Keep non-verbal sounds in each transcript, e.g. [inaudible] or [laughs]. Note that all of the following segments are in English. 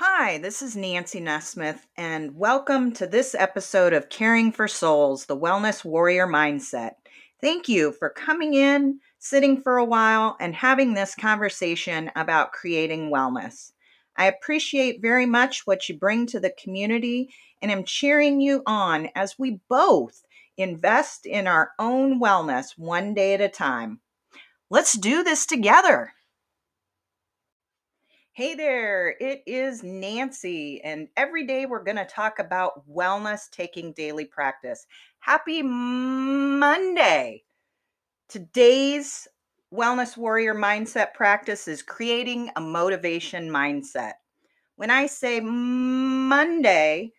Hi, this is Nancy Nesmith, and welcome to this episode of Caring for Souls, the Wellness Warrior Mindset. Thank you for coming in, sitting for a while, and having this conversation about creating wellness. I appreciate very much what you bring to the community, and am cheering you on as we both invest in our own wellness one day at a time. Let's do this together. Hey there, it is Nancy, and every day we're going to talk about wellness taking daily practice. Happy Monday! Today's Wellness Warrior Mindset practice is creating a motivation mindset. When I say Monday,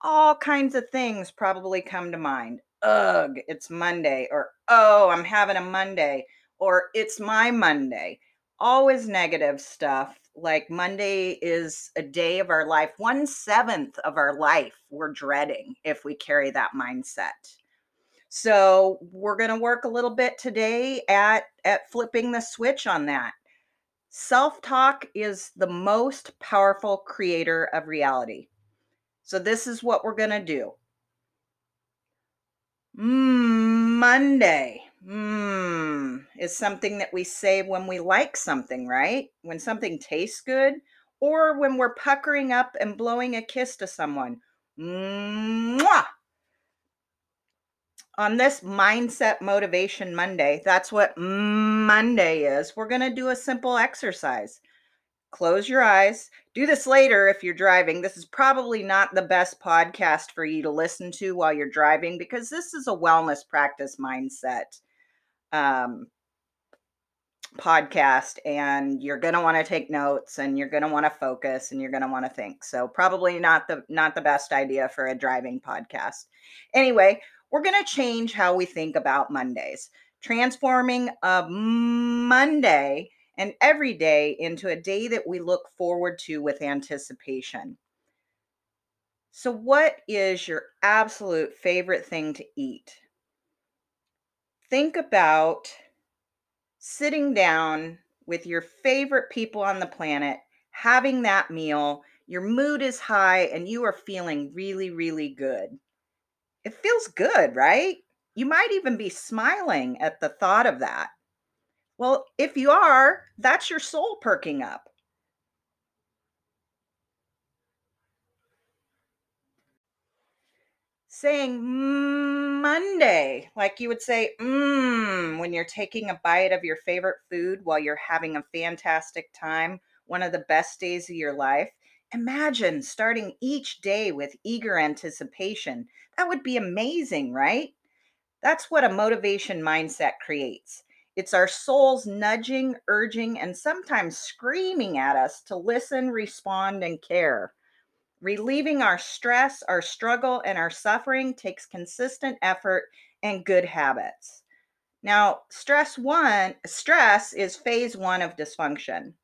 all kinds of things probably come to mind. Ugh, it's Monday, or oh, I'm having a Monday, or it's my Monday. Always negative stuff like Monday is a day of our life, one seventh of our life we're dreading if we carry that mindset. So we're going to work a little bit today at at flipping the switch on that. Self-talk is the most powerful creator of reality. So this is what we're going to do. Monday Mmm is something that we say when we like something, right? When something tastes good, or when we're puckering up and blowing a kiss to someone. Mwah! On this Mindset Motivation Monday, that's what Monday is. We're going to do a simple exercise. Close your eyes. Do this later if you're driving. This is probably not the best podcast for you to listen to while you're driving because this is a wellness practice mindset um, podcast and you're going to want to take notes and you're going to want to focus and you're going to want to think so probably not the not the best idea for a driving podcast. Anyway we're going to change how we think about mondays transforming a monday and every day into a day that we look forward to with anticipation. So what is your absolute favorite thing to eat think about sitting down with your favorite people on the planet, having that meal. Your mood is high and you are feeling really, really good. It feels good, right? You might even be smiling at the thought of that. Well, if you are, that's your soul perking up. Saying Monday, like you would say mmm when you're taking a bite of your favorite food while you're having a fantastic time, one of the best days of your life. Imagine starting each day with eager anticipation. That would be amazing, right? That's what a motivation mindset creates. It's our souls nudging, urging, and sometimes screaming at us to listen, respond, and care. Relieving our stress, our struggle, and our suffering takes consistent effort and good habits. Now, stress one, stress is phase one of dysfunction.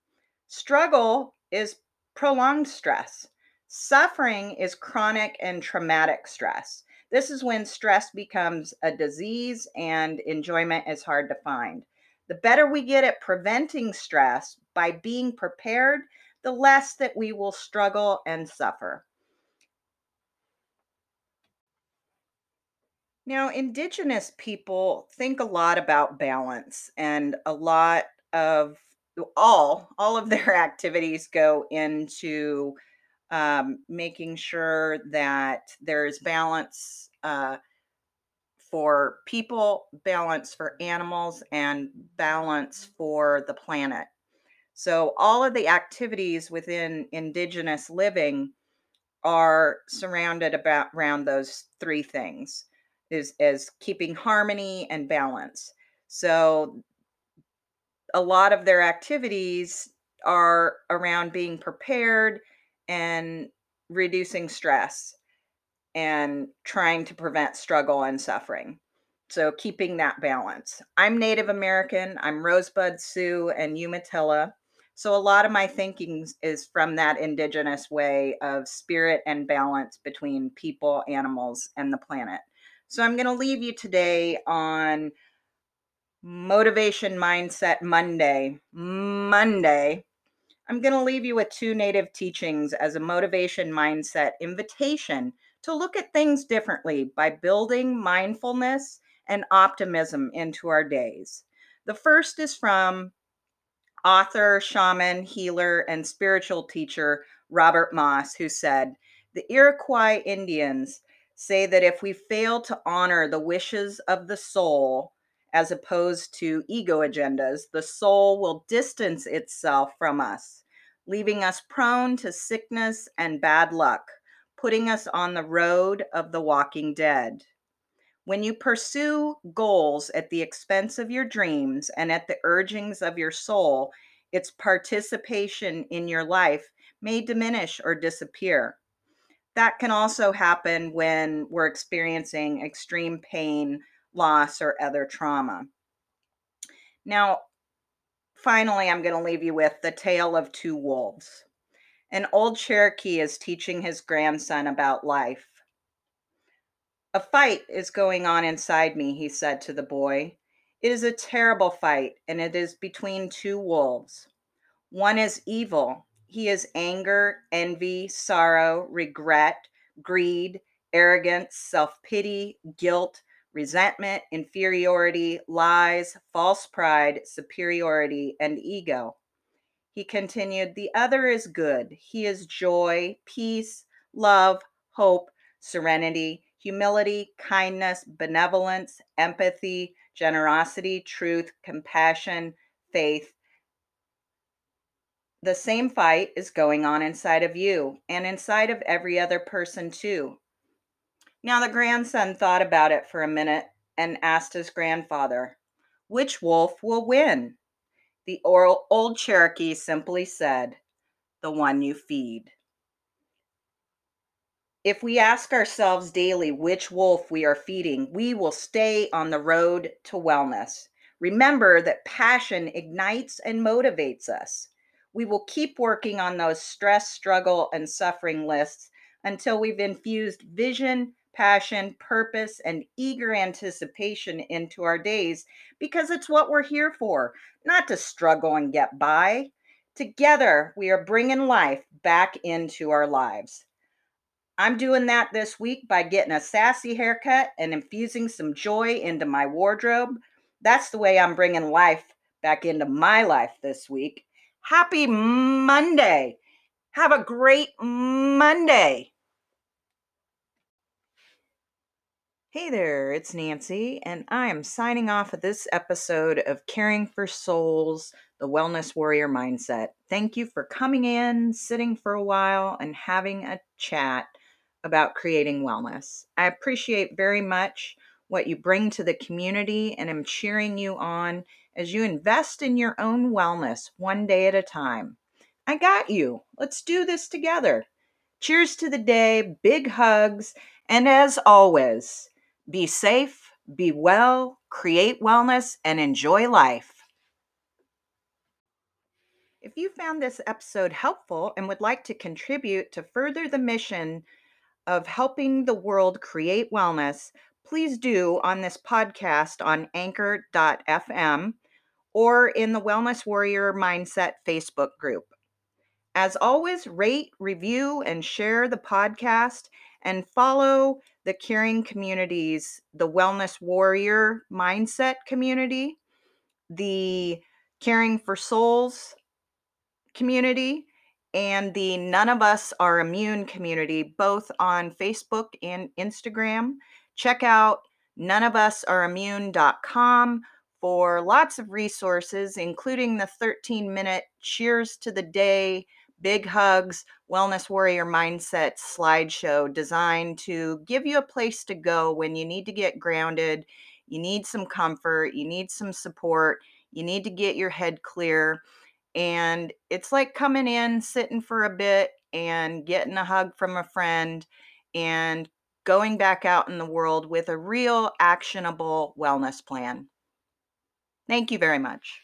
Struggle is prolonged stress. Suffering is chronic and traumatic stress. This is when stress becomes a disease and enjoyment is hard to find. The better we get at preventing stress by being prepared the less that we will struggle and suffer. Now, Indigenous people think a lot about balance, and a lot of all all of their [laughs] activities go into um, making sure that there's balance uh, for people, balance for animals, and balance for the planet. So all of the activities within indigenous living are surrounded about around those three things is as keeping harmony and balance. So a lot of their activities are around being prepared and reducing stress and trying to prevent struggle and suffering. So keeping that balance. I'm Native American. I'm Rosebud Sioux and Umatilla. So a lot of my thinking is from that indigenous way of spirit and balance between people, animals, and the planet. So I'm going to leave you today on Motivation Mindset Monday. Monday. I'm going to leave you with two native teachings as a motivation mindset invitation to look at things differently by building mindfulness and optimism into our days. The first is from author, shaman, healer, and spiritual teacher Robert Moss, who said, The Iroquois Indians say that if we fail to honor the wishes of the soul, as opposed to ego agendas, the soul will distance itself from us, leaving us prone to sickness and bad luck, putting us on the road of the walking dead. When you pursue goals at the expense of your dreams and at the urgings of your soul, its participation in your life may diminish or disappear. That can also happen when we're experiencing extreme pain, loss, or other trauma. Now, finally, I'm going to leave you with the tale of two wolves. An old Cherokee is teaching his grandson about life. A fight is going on inside me, he said to the boy. It is a terrible fight, and it is between two wolves. One is evil. He is anger, envy, sorrow, regret, greed, arrogance, self pity, guilt, resentment, inferiority, lies, false pride, superiority, and ego. He continued, The other is good. He is joy, peace, love, hope, serenity, humility, kindness, benevolence, empathy, generosity, truth, compassion, faith. The same fight is going on inside of you and inside of every other person, too. Now, the grandson thought about it for a minute and asked his grandfather, Which wolf will win? The old Cherokee simply said, The one you feed. If we ask ourselves daily which wolf we are feeding, we will stay on the road to wellness. Remember that passion ignites and motivates us. We will keep working on those stress, struggle, and suffering lists until we've infused vision, passion, purpose, and eager anticipation into our days because it's what we're here for, not to struggle and get by. Together, we are bringing life back into our lives. I'm doing that this week by getting a sassy haircut and infusing some joy into my wardrobe. That's the way I'm bringing life back into my life this week. Happy Monday. Have a great Monday. Hey there, it's Nancy, and I am signing off of this episode of Caring for Souls, the Wellness Warrior Mindset. Thank you for coming in, sitting for a while, and having a chat about creating wellness. I appreciate very much what you bring to the community, and am cheering you on as you invest in your own wellness one day at a time. I got you. Let's do this together. Cheers to the day, big hugs, and as always, be safe, be well, create wellness, and enjoy life. If you found this episode helpful and would like to contribute to further the mission of helping the world create wellness, please do on this podcast on anchor.fm or in the Wellness Warrior Mindset Facebook group. As always, rate, review, and share the podcast and follow the caring communities, the Wellness Warrior Mindset community, the Caring for Souls community, and the None of Us Are Immune community, both on Facebook and Instagram. Check out noneofusareimmune.com for lots of resources, including the 13 minute Cheers to the Day Big Hugs Wellness Warrior Mindset slideshow designed to give you a place to go when you need to get grounded, you need some comfort, you need some support, you need to get your head clear. And it's like coming in, sitting for a bit, and getting a hug from a friend and going back out in the world with a real actionable wellness plan. Thank you very much.